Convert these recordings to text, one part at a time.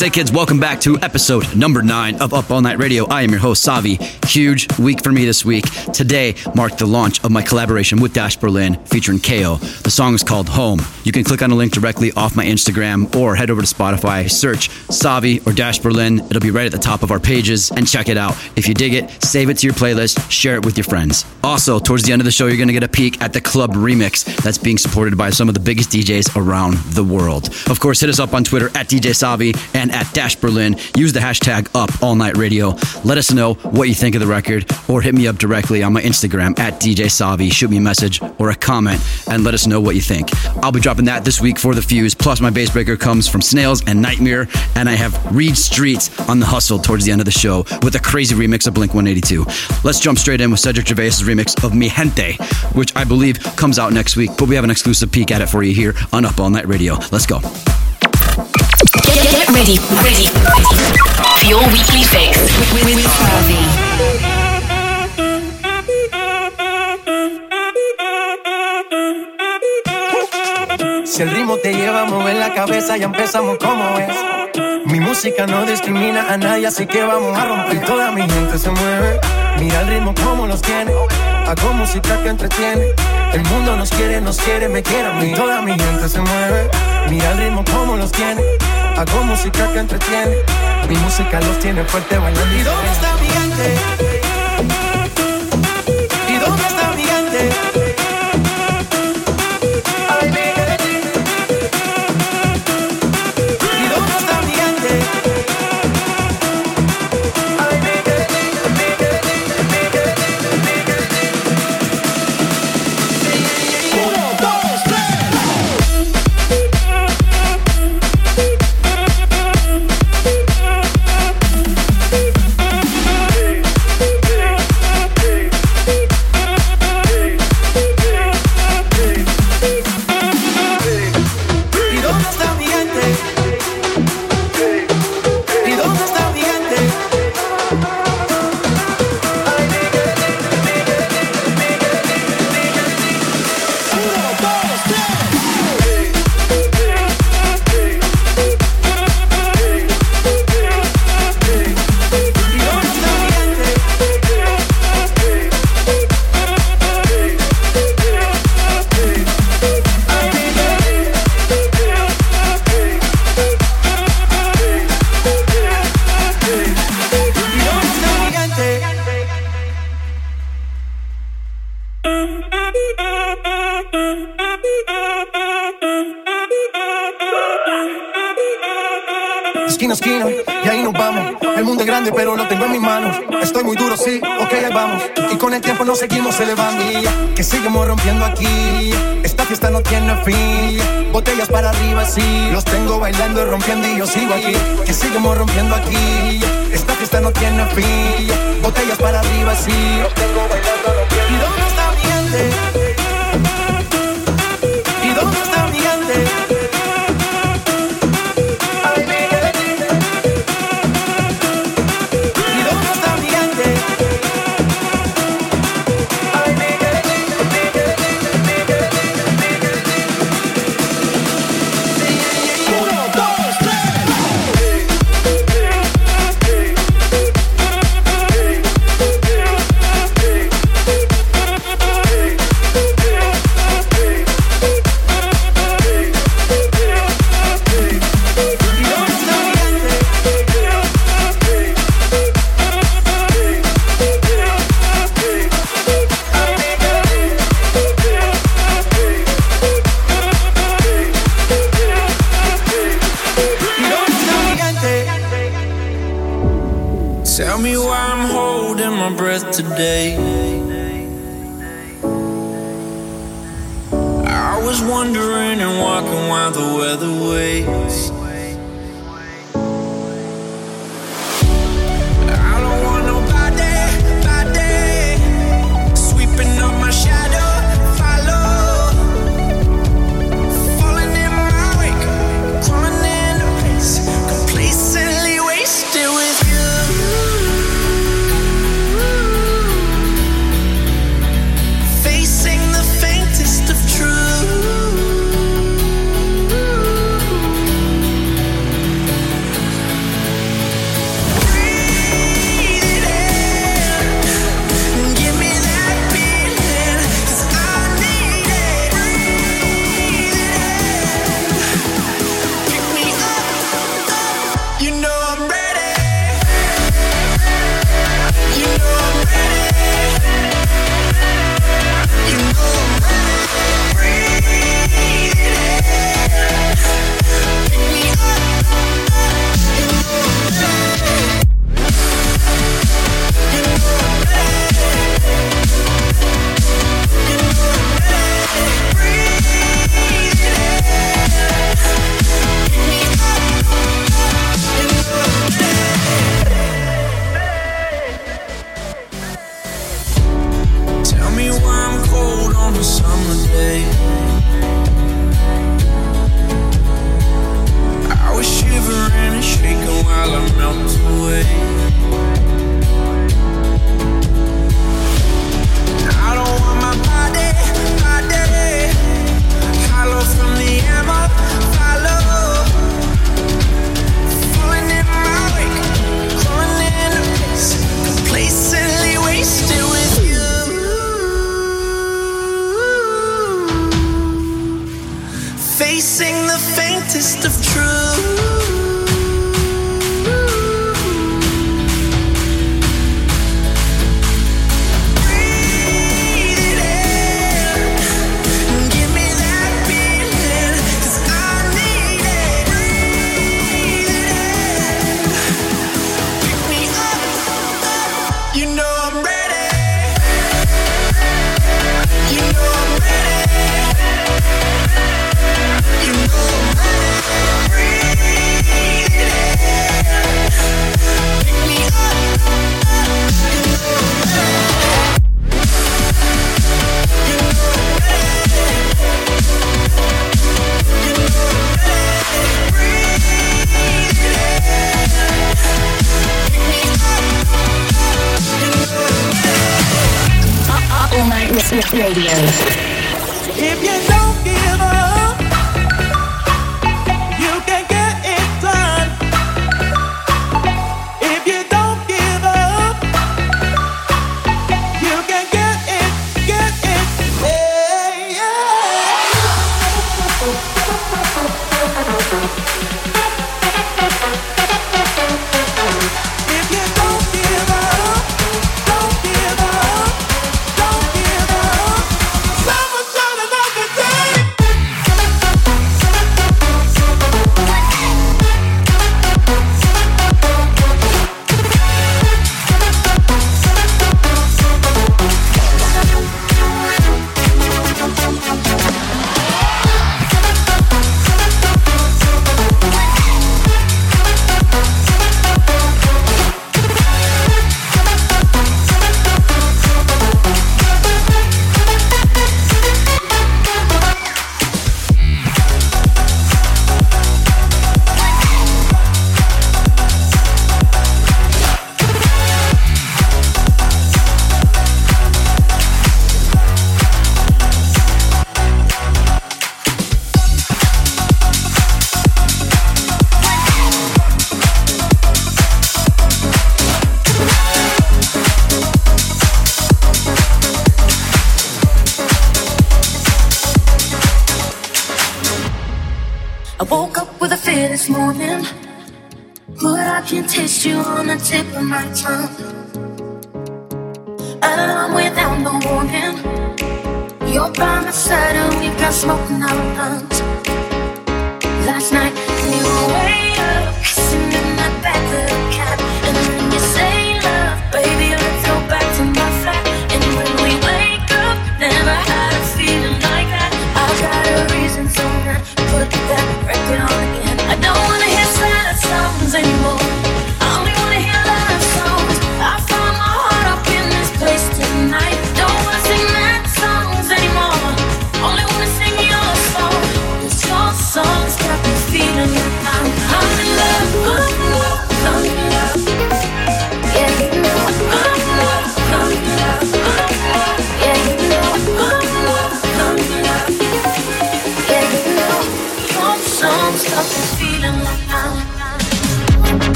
Say, kids? Welcome back to episode number nine of Up All Night Radio. I am your host, Savi. Huge week for me this week. Today marked the launch of my collaboration with Dash Berlin featuring KO. The song is called Home. You can click on a link directly off my Instagram or head over to Spotify, search Savi or Dash Berlin. It'll be right at the top of our pages and check it out. If you dig it, save it to your playlist, share it with your friends. Also, towards the end of the show, you're going to get a peek at the club remix that's being supported by some of the biggest DJs around the world. Of course, hit us up on Twitter at DJ Savi and at Dash Berlin. Use the hashtag Up All Night Radio. Let us know what you think of the record, or hit me up directly on my Instagram at DJ Savi. Shoot me a message or a comment and let us know what you think. I'll be dropping that this week for the Fuse. Plus, my bass breaker comes from Snails and NGHTMRE, and I have Reed Streets on the hustle towards the end of the show with a crazy remix of Blink 182. Let's jump straight in with Cedric Gervais' remix of Mi Gente, which I believe comes out next week, but we have an exclusive peek at it for you here on Up All Night Radio. Let's go. Get, get ready, ready, ready for your weekly fix with, with, with Si el ritmo te lleva a mover la cabeza, ya empezamos como es. Mi música no discrimina a nadie, así que vamos a romper. Toda mi gente se mueve. Mira el ritmo como los tiene. Hago música que entretiene. El mundo nos quiere, nos quiere, me quiere a mí. Toda mi gente se mueve. Mira el ritmo como los tiene. Hago música que entretiene. Mi música los tiene fuerte bailando. ¿Y dónde está mi gente? ¿Y dónde está mi gente? Esquina esquina, y ahí nos vamos. El mundo es grande, pero lo tengo en mis manos. Estoy muy duro, sí, ok, ahí vamos. Y con el tiempo nos seguimos elevando. Y Que seguimos rompiendo aquí. Esta fiesta no tiene fin. Botellas para arriba, sí. Los tengo bailando y rompiendo y yo sigo aquí. Que seguimos rompiendo aquí. Esta fiesta no tiene fin. Botellas para arriba, sí. Los tengo bailando, Kiss you on the tip of my tongue. I'm without no warning. You're by my side and we've got smoke in our lungs. Last night.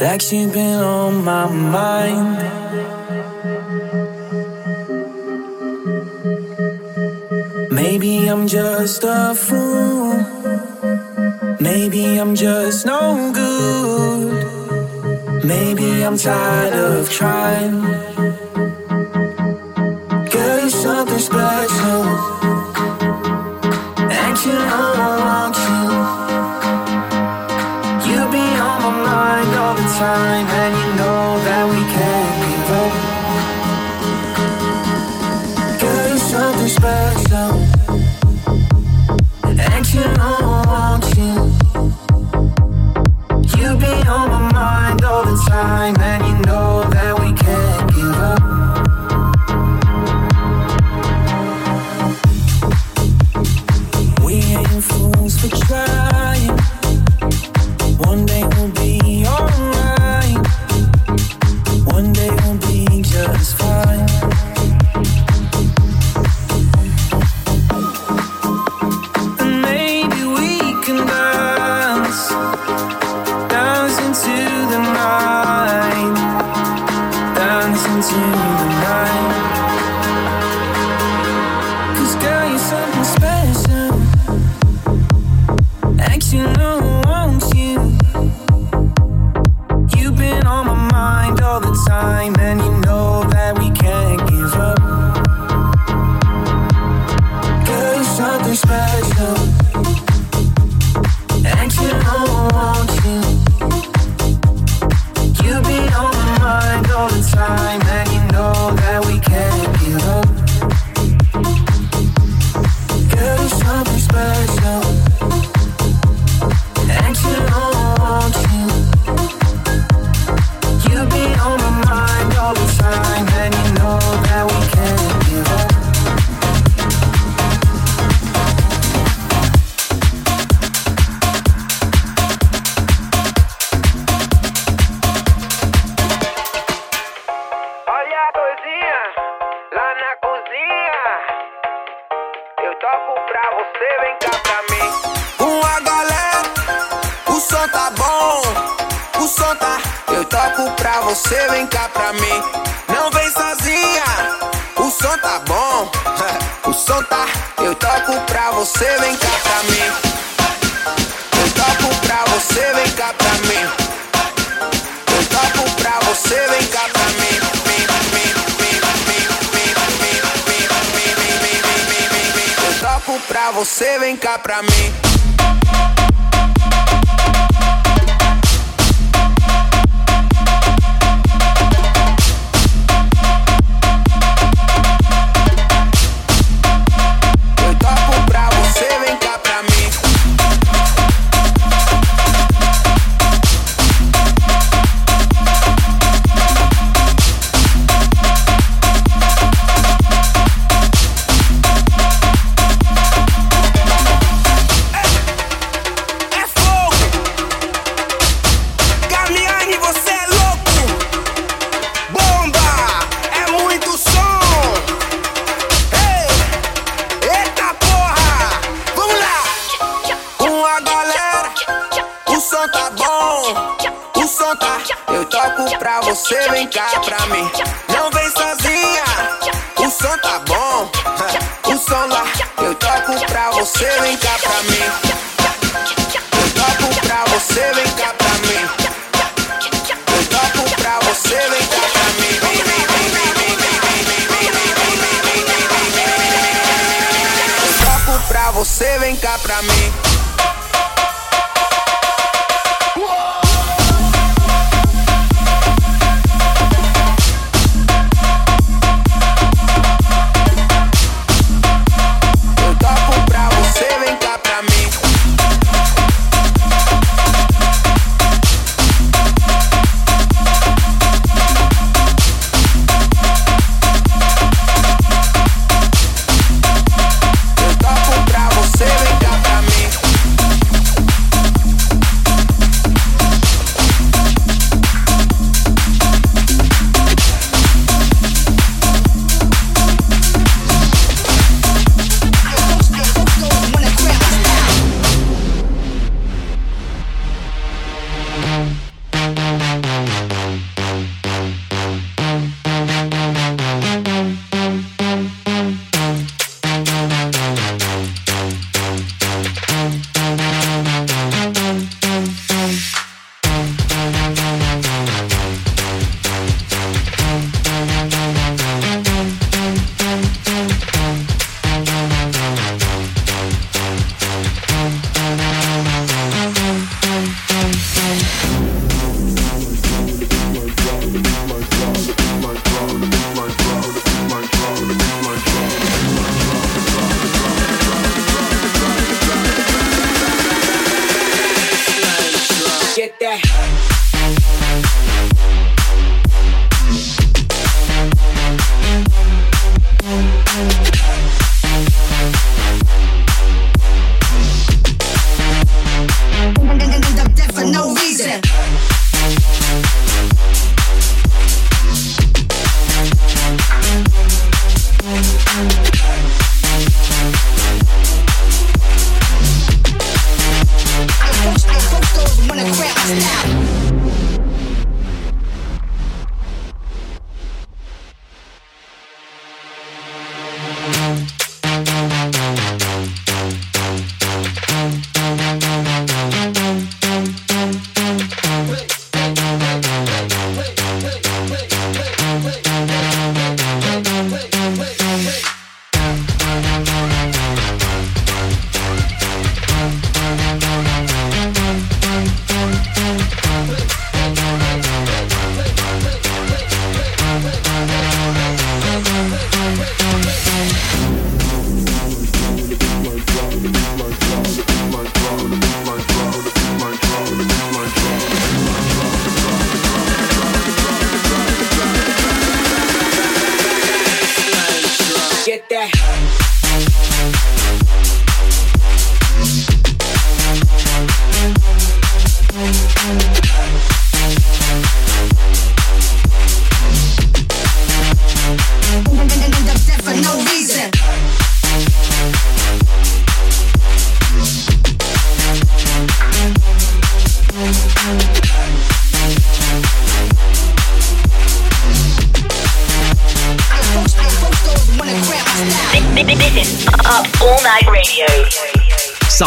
like she been on my mind. Maybe I'm just a fool. Maybe I'm just no good. Maybe I'm tired of trying.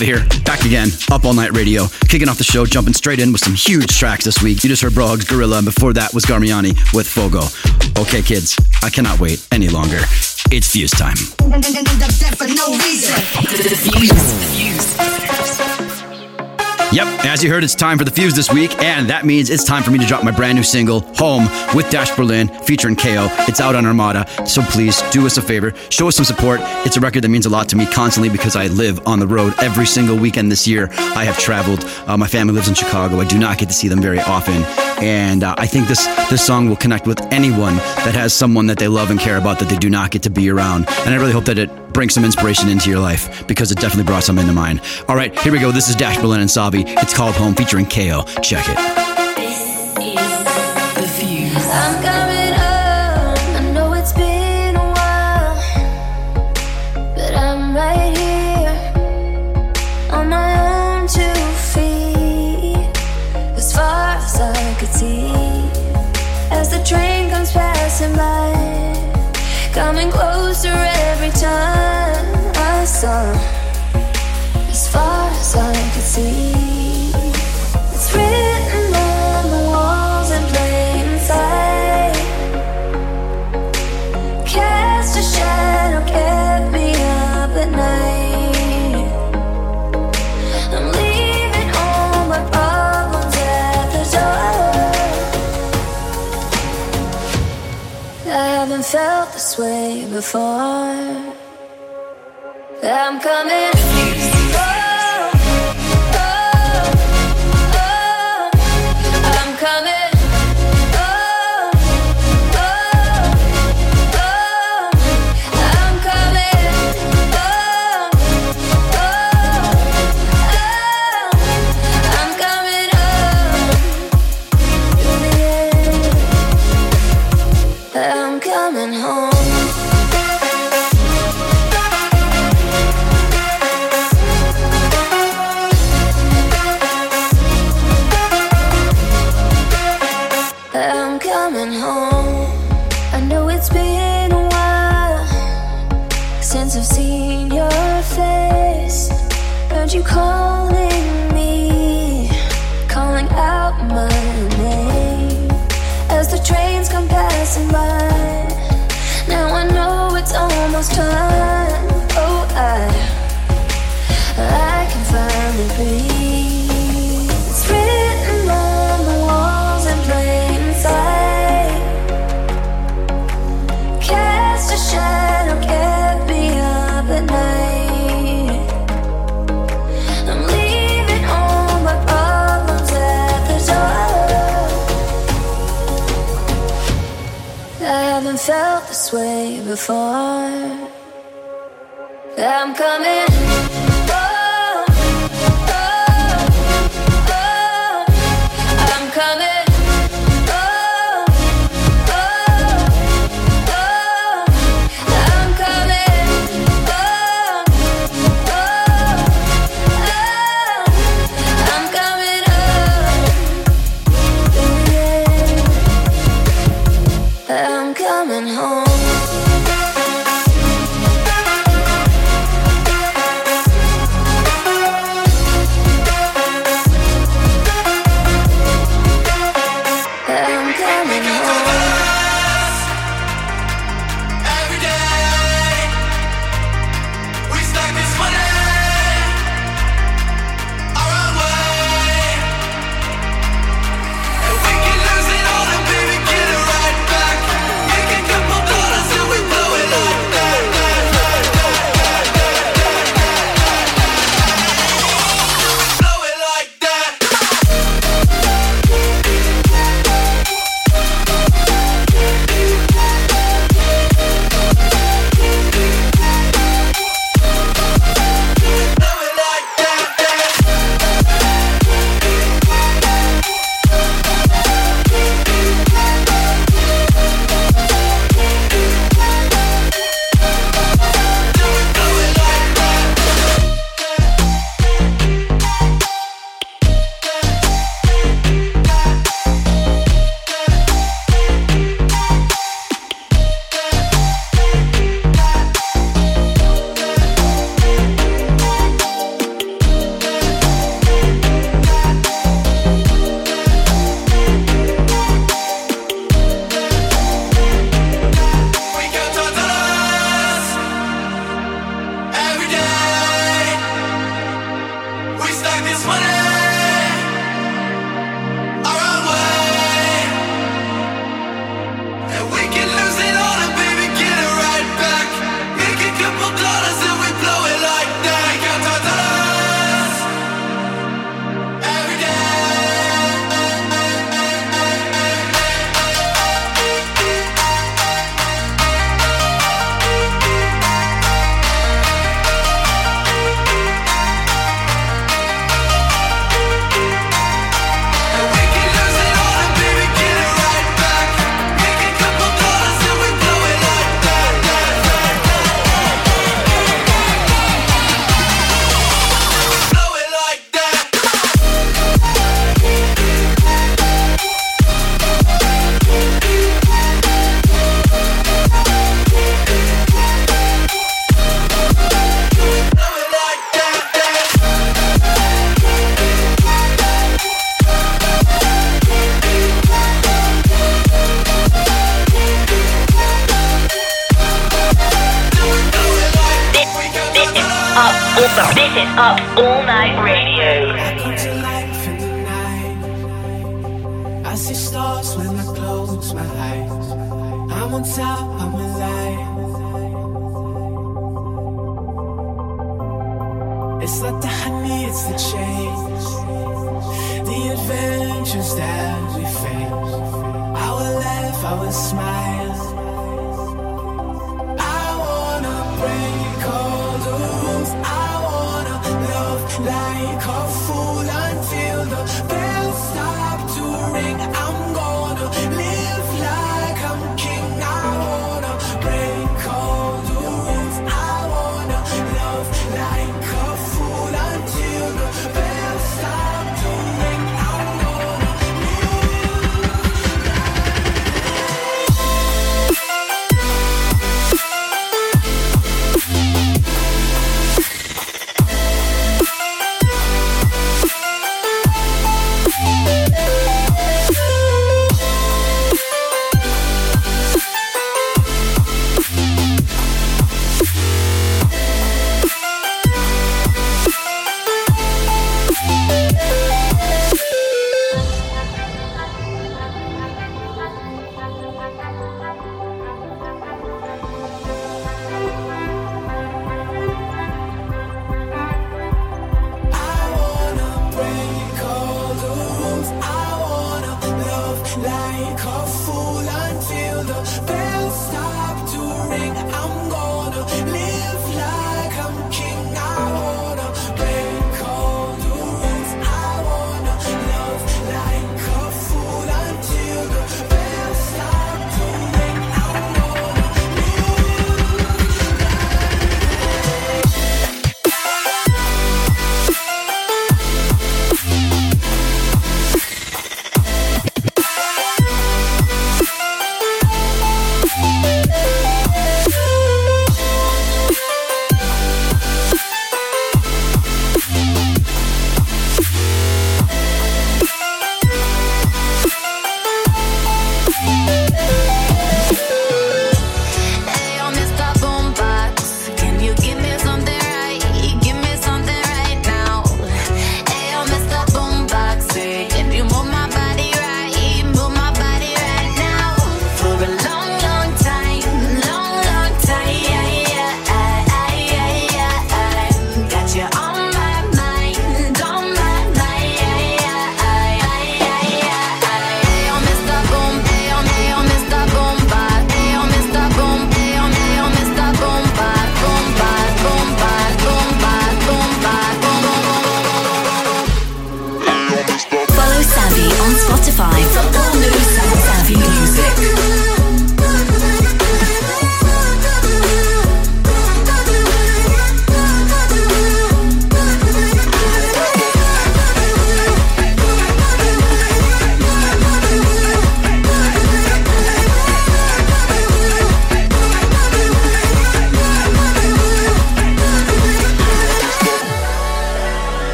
Here, back again, Up All Night Radio, kicking off the show, jumping straight in with some huge tracks this week. You just heard Brohug's Gorilla, and before that was Garmiani with Fogo. Okay, kids, I cannot wait any longer. It's fuse time. Yep, as you heard, it's time for the fuse this week, and that means it's time for me to drop my brand new single, Home, with Dash Berlin, featuring KO. It's out on Armada, so please do us a favor, show us some support. It's a record that means a lot to me constantly because I live on the road every single weekend this year. I have traveled. Uh, my family lives in Chicago. I do not get to see them very often, and uh, I think this this song will connect with anyone that has someone that they love and care about that they do not get to be around. And I really hope that it brings some inspiration into your life because it definitely brought some into mine. All right, here we go. This is Dash Berlin and Savi. It's called Home featuring KO. Check it. as the train comes passing by. Coming closer every time I saw as far as I could see. this way before. I'm coming. before. I'm coming. It's not the honey, it's the change. The adventures that we face. Our laugh, our smiles. I wanna break all the rules. I wanna love like a fool.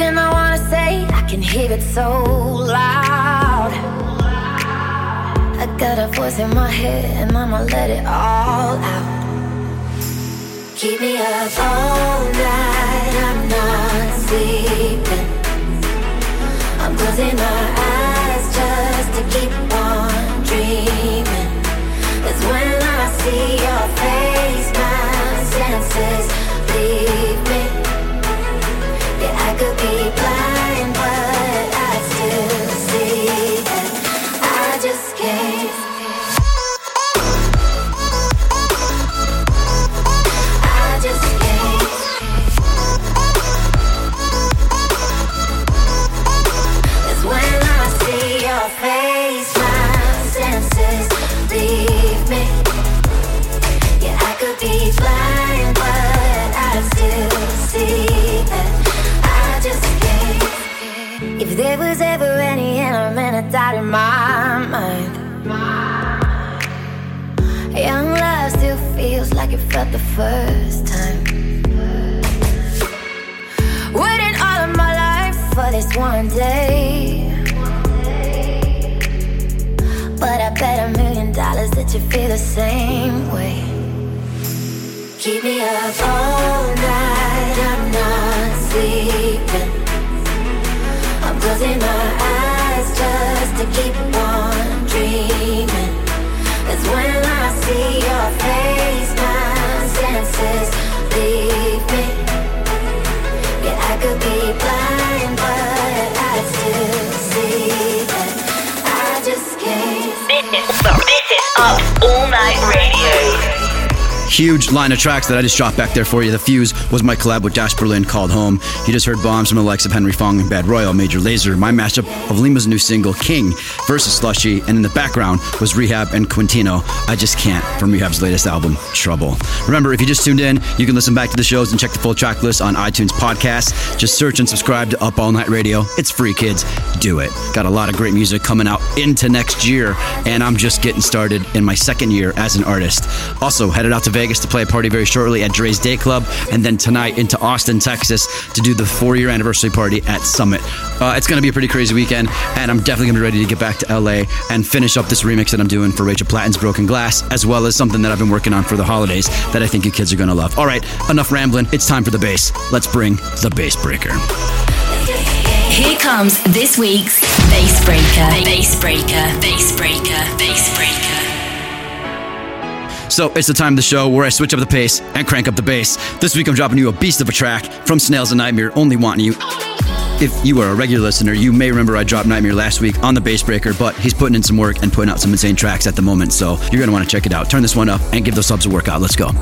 Everything I wanna say, I can hear it so loud. I got a voice in my head and I'ma let it all out. Keep me up all night, I'm not sleeping. I'm closing my eyes just to keep on dreaming. That's when I see your face, my senses leave could be blind, but first time. Waiting all of my life for this one day. But I bet a million dollars that you feel the same way. Keep me up all night, I'm not sleeping. I'm closing my eyes just to keep on dreaming. That's when I see your face, Huge line of tracks that I just dropped back there for you. The Fuse was my collab with Dash Berlin called Home. You just heard bombs from the likes of Henry Fong and Bad Royale, Major Lazer, my mashup of Lima's new single King versus Slushii, and in the background was R3hab and Quintino. I Just Can't from R3hab's latest album, Trouble. Remember, if you just tuned in, you can listen back to the shows and check the full track list on iTunes podcast. Just search and subscribe to Up All Night Radio. It's free, kids. Do it. Got a lot of great music coming out into next year, and I'm just getting started in my second year as an artist. Also, headed out to Vegas to play a party very shortly at Drai's Day Club, and then tonight into Austin, Texas to do the four year anniversary party at Summit. Uh, it's going to be a pretty crazy weekend, and I'm definitely going to be ready to get back to LA and finish up this remix that I'm doing for Rachel Platten's Broken Glass, as well as something that I've been working on for the holidays that I think you kids are going to love. All right, enough rambling. It's time for the bass. Let's bring the bass breaker. Here comes this week's Bass Breaker. Bass Breaker. Bass Breaker. Bass Breaker. So it's the time of the show where I switch up the pace and crank up the bass. This week I'm dropping you a beast of a track from Snails and NGHTMRE, Only Wanting You. If you are a regular listener, you may remember I dropped NGHTMRE last week on the Bass Breaker, but he's putting in some work and putting out some insane tracks at the moment, so you're want to check it out. Turn this one up and give those subs a workout. Let's go.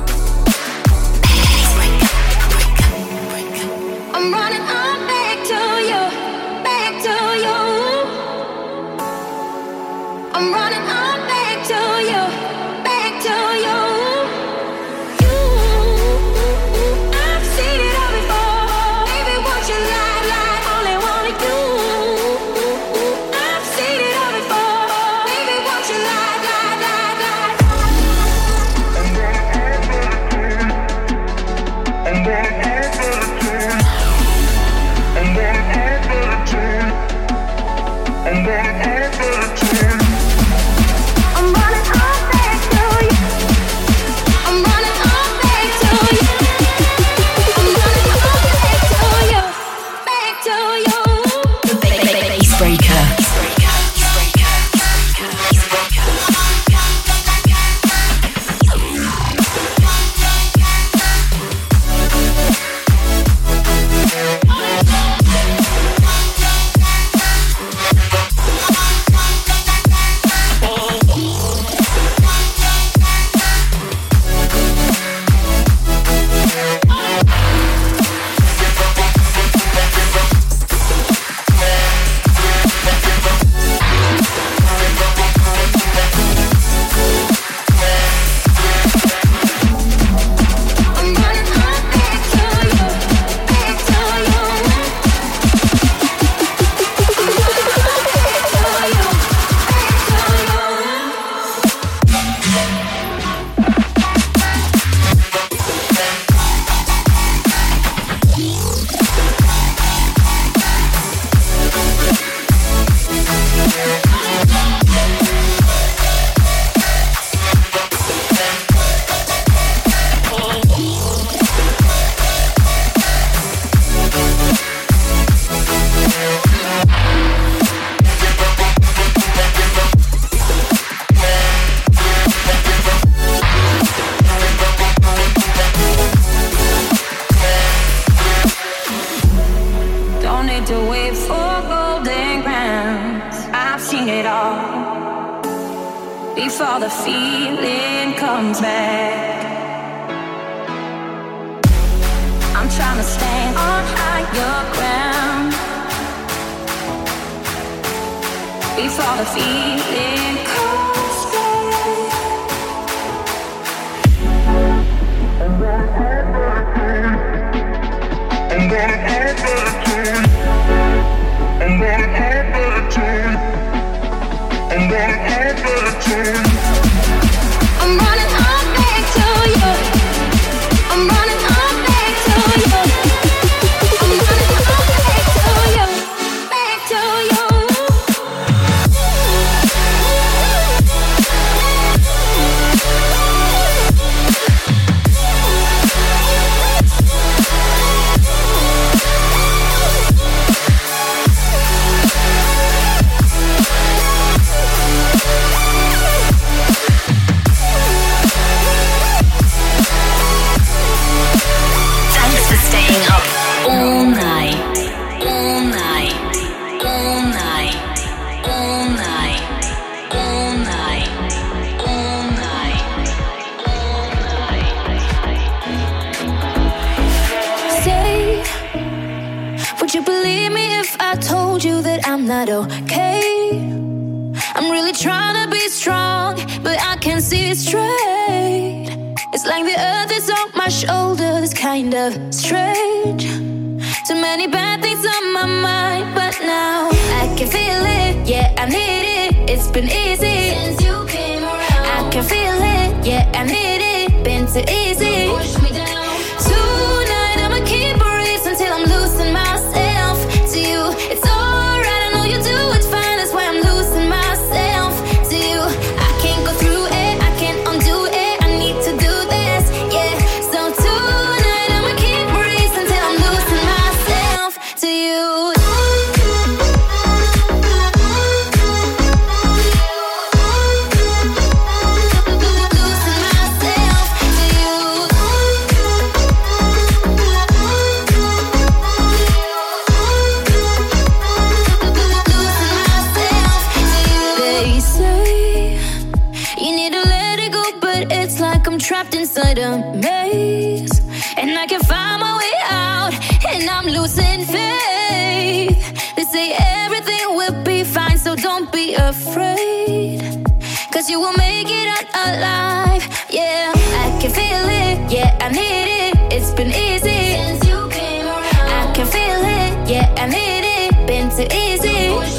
Trapped inside a maze, and I can find my way out, and I'm losing faith. They say everything will be fine, so don't be afraid, cause you will make it out alive. Yeah, I can feel it, yeah, I need it. It's been easy since you came around. I can feel it, yeah, I need it. Been too easy.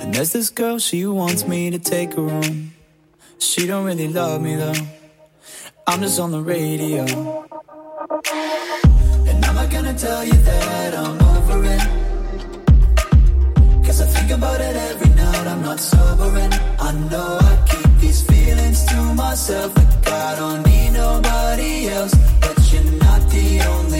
And there's this girl, she wants me to take her home. She don't really love me though. I'm just on the radio. And I'm not gonna tell you that I'm over it. Cause I think about it every night, I'm not sobering. I know I keep these feelings to myself. Like I don't need nobody else. But you're not the only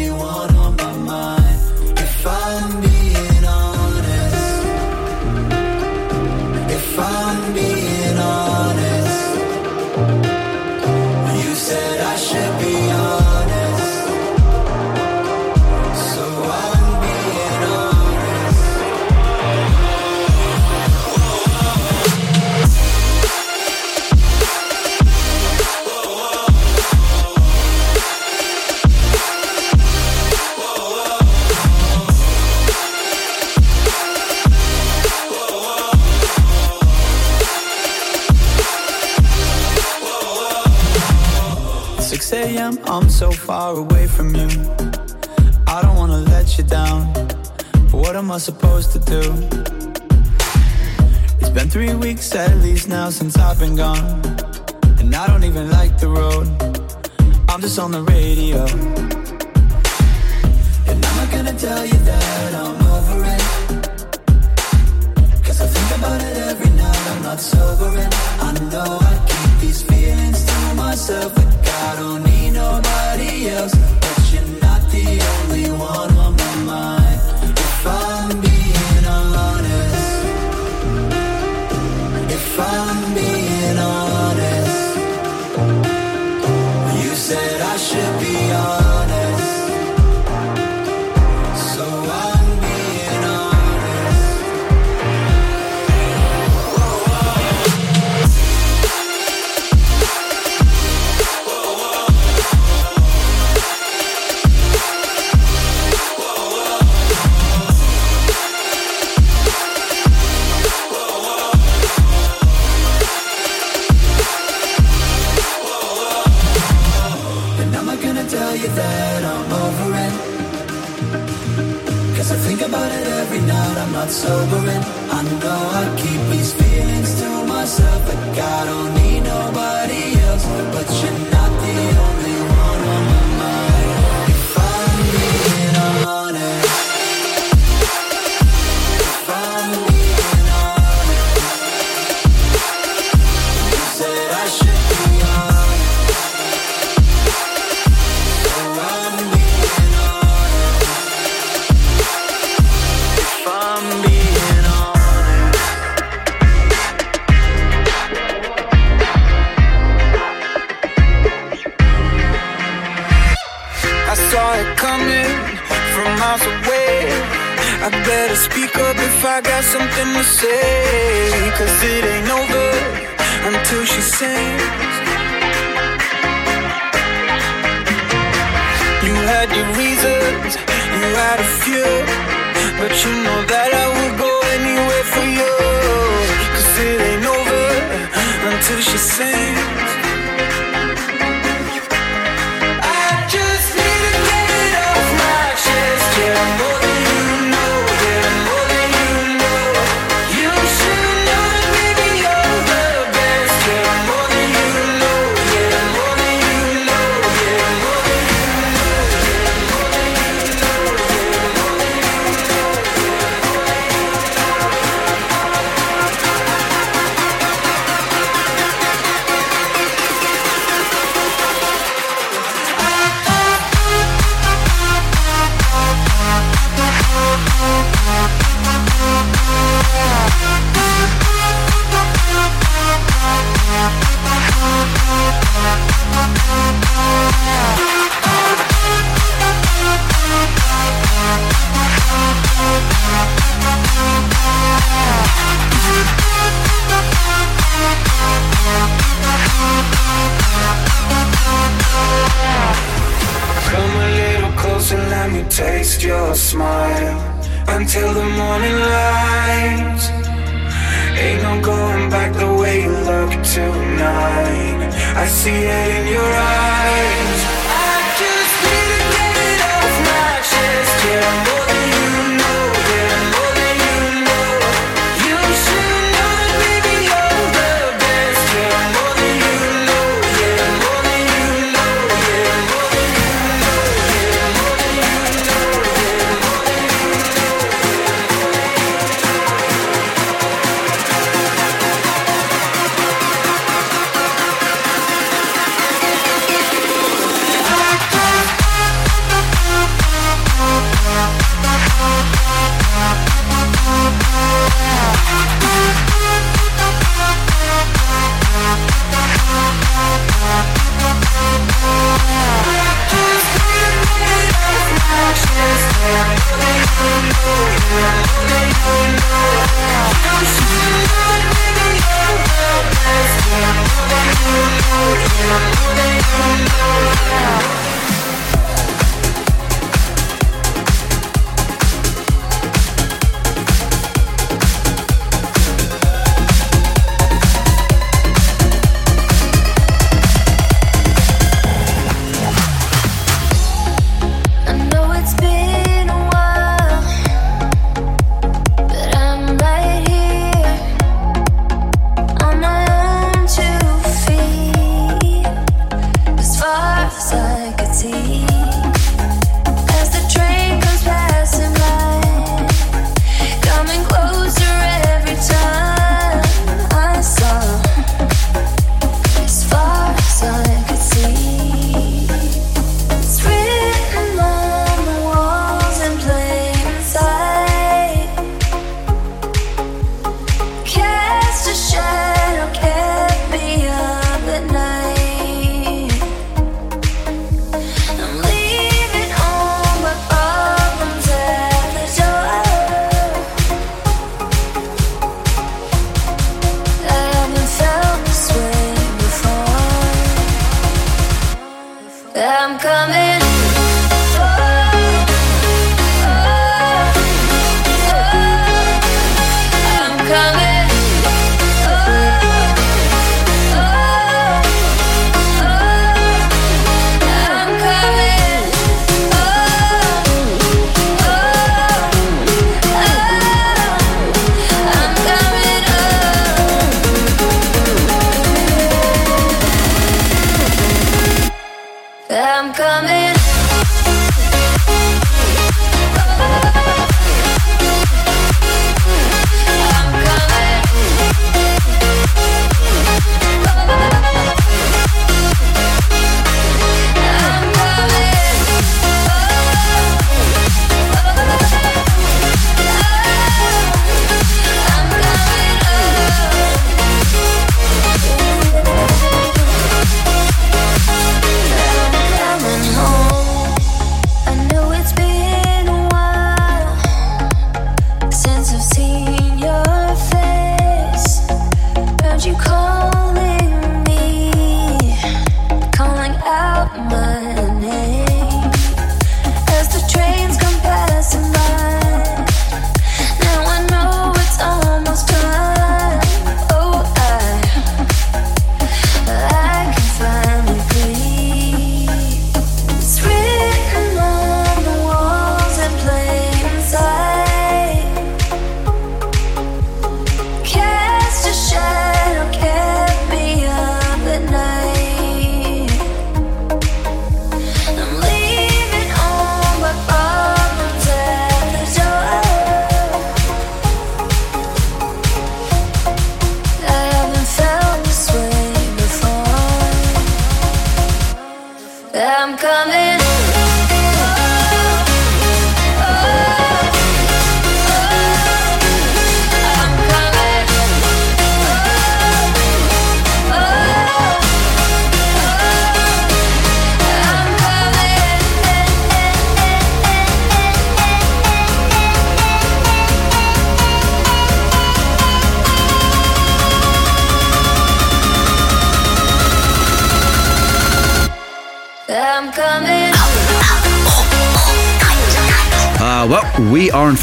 days now since I've been gone. And I don't even like the road. I'm just on the radio. And I'm not gonna tell you that. you that I'm over it. Cause I think about it every night, I'm not sobering. I know I keep these feelings to myself, but I don't need nobody else. But you're not the only one. nothing to say, cause it ain't over until she sings. see it in your eyes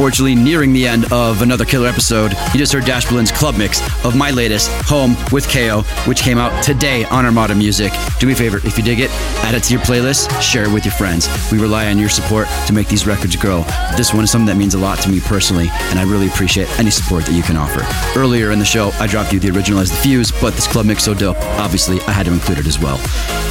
unfortunately nearing the end of another killer episode. You just heard Dash Berlin's club mix of my latest, Home with KO, which came out today on Armada Music. Do me a favor, if you dig it, add it to your playlist, share it with your friends. We rely on your support to make these records grow. This one is something that means a lot to me personally, and I really appreciate any support that you can offer. Earlier in the show, I dropped you the original as the fuse, but this club mix so dope, obviously, I had to include it as well.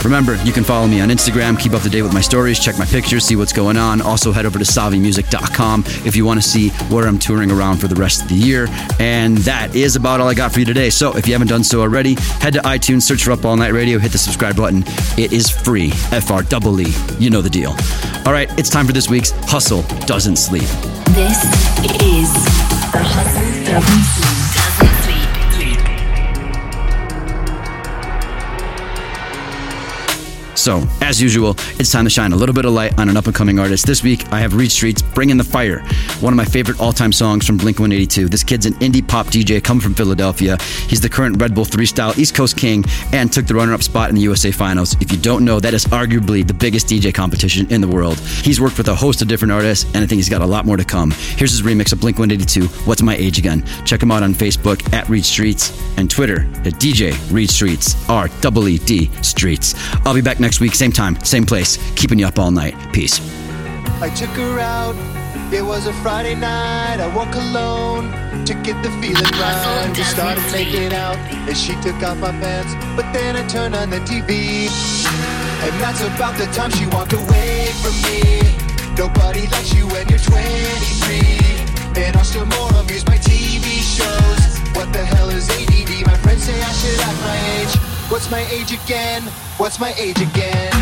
Remember, you can follow me on Instagram, keep up to date with my stories, check my pictures, see what's going on. Also, head over to savimusic.com if you want to see where I'm touring around for the rest of the year. And that is about all I got for you today. So if you haven't done so already, head to iTunes, search for Up All Night Radio, hit the subscribe button. It is free. F R E E. You know the deal. All right, it's time for this week's Hustle Doesn't Sleep. This is Hustle Doesn't Sleep. So, as usual, it's time to shine a little bit of light on an up and coming artist. This week, I have Reed Streets Bringing the Fire, one of my favorite all time songs from Blink 182. This kid's an indie pop DJ coming from Philadelphia. He's the current Red Bull 3 style East Coast King and took the runner up spot in the USA Finals. If you don't know, that is arguably the biggest DJ competition in the world. He's worked with a host of different artists, and I think he's got a lot more to come. Here's his remix of Blink 182, What's My Age Again? Check him out on Facebook at Reed Streets and Twitter at DJ Reed Streets, R E E D Streets. I'll be back next week, same time, same place, keeping you up all night. Peace. I took her out. It was a Friday night. I woke alone to get the feeling right. We started making out as she took off my pants, but then I turned on the TV, and that's about the time she walked away from me. Nobody likes you when you're 23, and I'll still more amuse by TV shows. What the hell is ADD? My friends say I should act my age. What's my age again? What's my age again?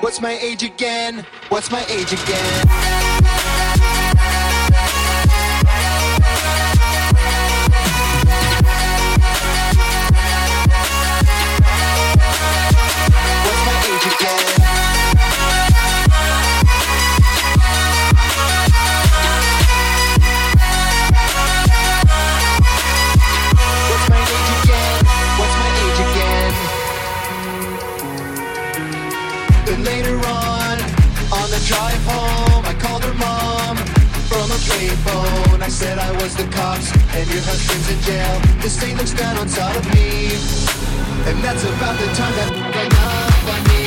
What's my age again? What's my age again? payphone. I said I was the cops, and your husband's in jail. The state looks down on top of me, and that's about the time that I up on me.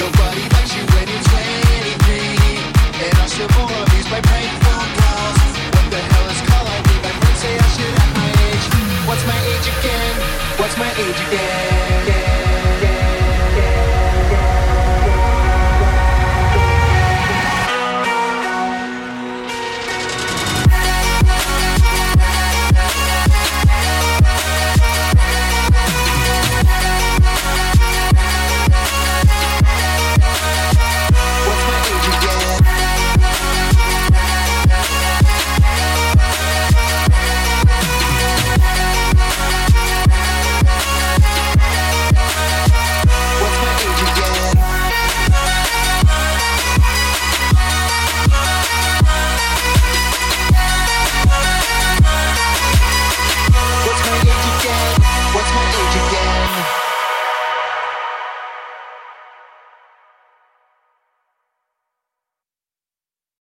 Nobody likes you when you're 23, and I'll share more of these by prank phone calls. What the hell is call ID? My friends say I should have my age. What's my age again? What's my age again?